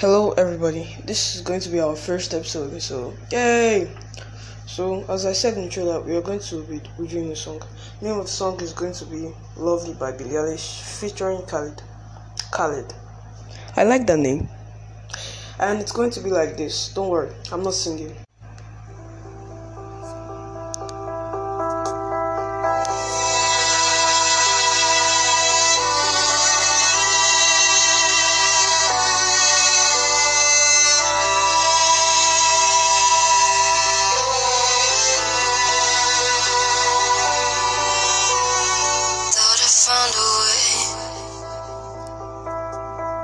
Hello, everybody. This is going to be our first episode, so yay! So, as I said in the trailer, we are going to be reviewing a song. The name of the song is going to be "Lovely" by Billie Eilish, featuring Khalid. Khalid. I like that name, and it's going to be like this. Don't worry, I'm not singing.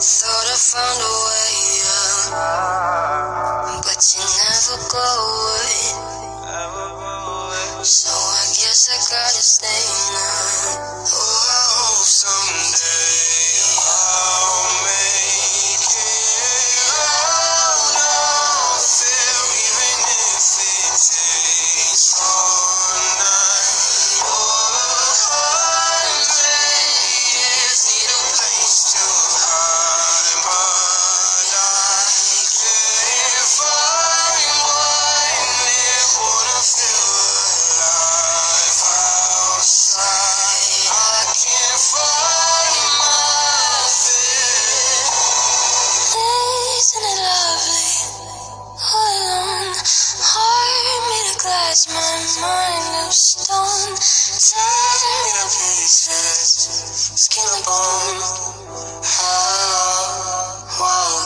Thought I found a way, yeah. But you never go made my mind of stone. Tear me to pieces, skin and bone. Hello, welcome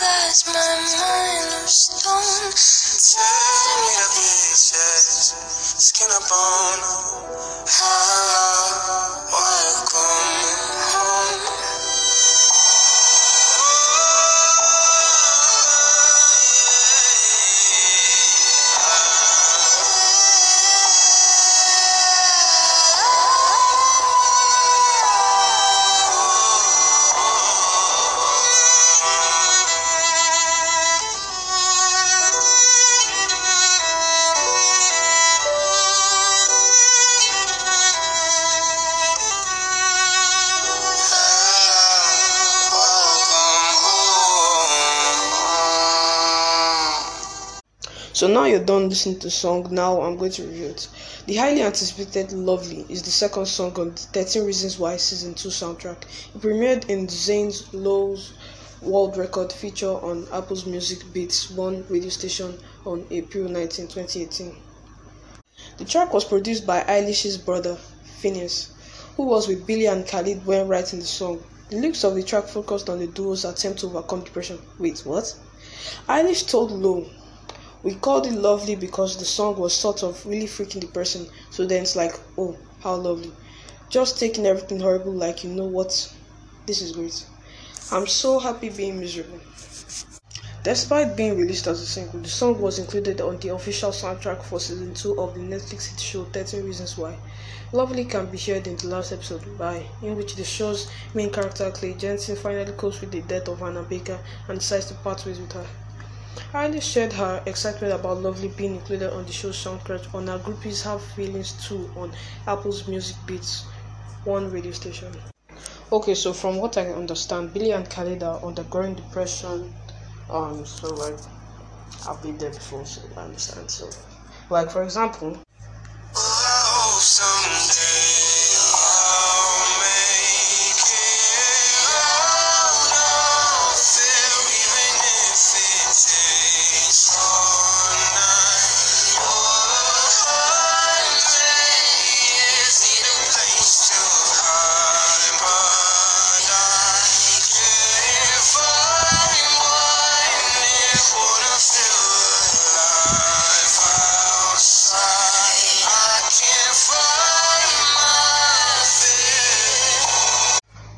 Heart made of glass, my mind of stone. Tear me to pieces, skin and bone. Hello, So now you're done listening to the song. Now I'm going to review it. The highly anticipated "Lovely" is the second song on the 13 Reasons Why Season 2 soundtrack. It premiered in Zane's Lowe's world record feature on Apple's Music Beats One radio station on April 19, 2018. The track was produced by Eilish's brother, Finneas, who was with Billie and Khalid when writing the song. The lyrics of the track focused on the duo's attempt to overcome depression. Wait, what? Eilish told Low, We called it lovely because the song was sort of really freaking depressing, so then it's like, oh, how lovely. Just taking everything horrible like you know what? This is great. I'm so happy being miserable. Despite being released as a single, the song was included on the official soundtrack for season 2 of the Netflix hit show 13 Reasons Why. Lovely can be heard in the last episode, Bye, in which the show's main character Clay Jensen finally copes with the death of Hannah Baker and decides to part ways with her. Eilish shared her excitement about Lovely being included on the show's soundtrack on her groupies Have Feelings too on Apple's Music Beats, one radio station. Okay, so from what I understand, Billie and Khalid are undergoing depression. Um, so like I've been there before, so I understand. So, like for example,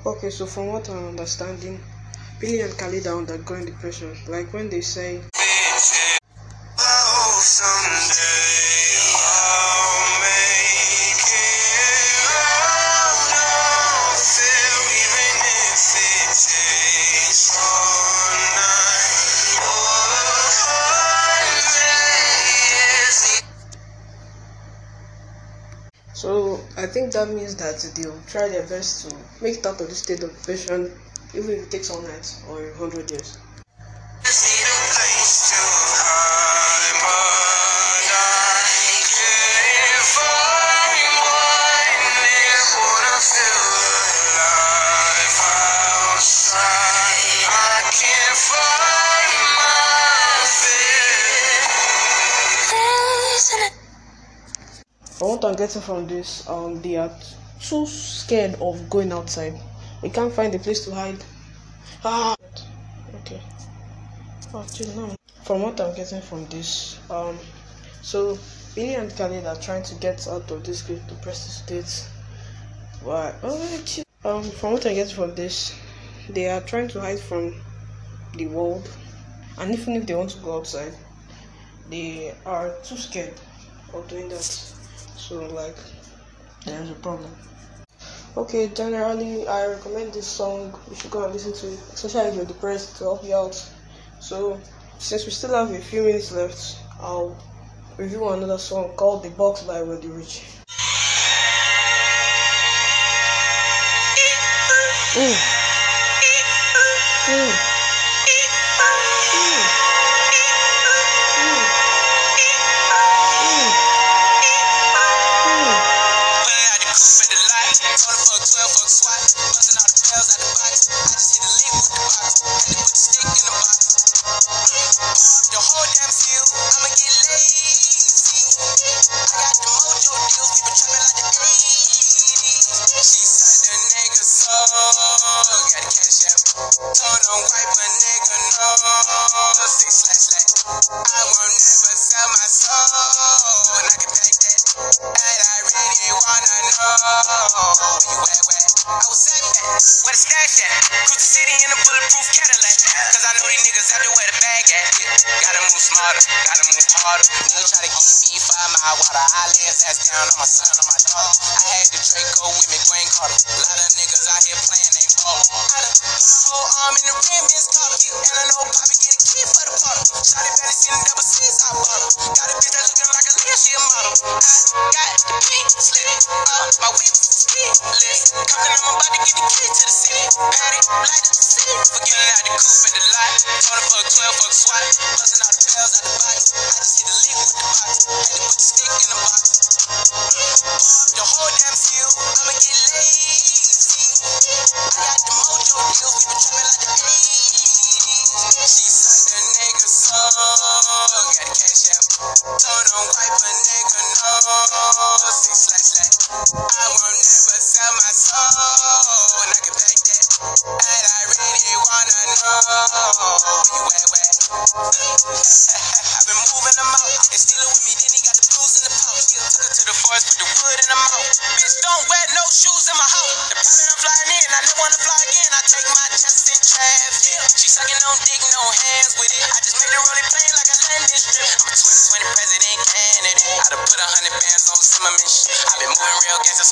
Okay, so from what I'm understanding, Billie and Khalid are undergoing depression. Like when they say, I think that means that they'll try their best to make it out of this state of depression, even if it takes all night or a hundred years. What I'm getting from this, um, they are so scared of going outside. They can't find a place to hide. Ah, okay. Oh, chill now. From what I'm getting from this, um, so Billie and Khalid are trying to get out of this great depressive state. Why? Oh, chill. Um, from what I get from this, they are trying to hide from the world, and even if they want to go outside, they are too scared of doing that. So like, there's a problem. Okay, generally I recommend this song. If you should go and listen to it, especially if you're depressed to help you out. So since we still have a few minutes left, I'll review another song called "The Box" by Roddy Ricch. Mm. Where? The stash at? Cruise the city in a bulletproof Cadillac. Cause I know these niggas out there where the bag at. Yeah. Gotta move smarter, gotta move harder. Nigga try to keep me five mile water. I lay his ass down on my son, on my daughter. I had the Draco with me, Dwayne Carter. A lot of niggas out here playing, they ball. I done whole arm in the rim, Vince Carter. And I know Poppy get a key for the bottle. Shotty better see the double C's, I bought. Got a bitch that looking like Aaliyah, she a model. I got the pink slip my whip, speedless. Compton, I'm about to get the key to the city. Patty, light up the city. Forgetting out the coupe at the lot. Told her fuck 12, fuck SWAT. Busting all the bells out the box. I just hit a the box.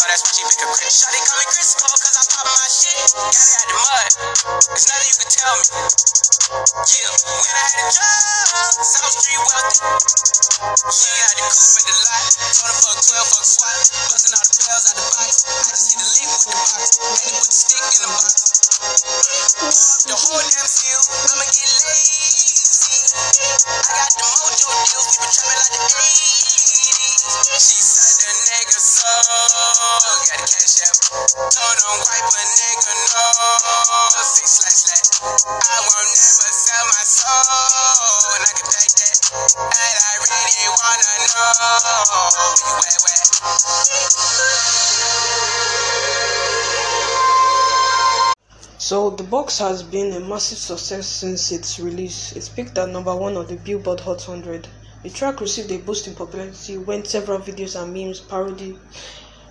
That's why she pick a crit. Shawty call me Chris So the box has been a massive success since its release. It peaked at number one on the Billboard Hot 100. The track received a boost in popularity when several videos and memes parody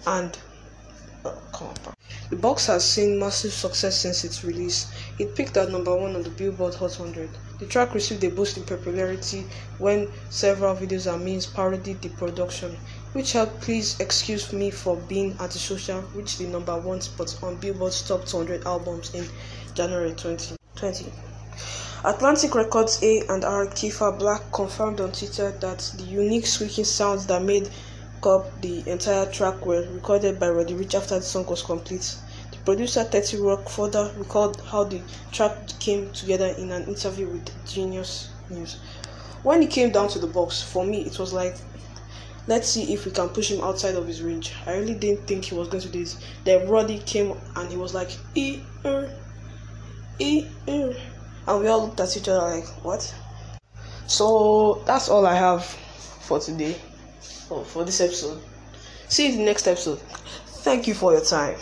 and oh, on, The box has seen massive success since its release. It peaked at number one on the Billboard Hot 100. The track received a boost in popularity when several videos and memes parodied the production, which helped Please Excuse Me for Being Antisocial reach the number one spot on Billboard's Top 200 albums in January 2020. Atlantic Records A and R Kiefer Black confirmed on Twitter that the unique squeaking sounds that made up the entire track were recorded by Roddy Ricch after the song was complete. Producer 30 Roc recalled how the track came together in an interview with Genius News. When he came down to the box, for me it was like let's see if we can push him outside of his range. I really didn't think he was going to do this. Then Roddy came and he was like e er e er and we all looked at each other like what? So that's all I have for today. Oh, for this episode. See you in the next episode. Thank you for your time.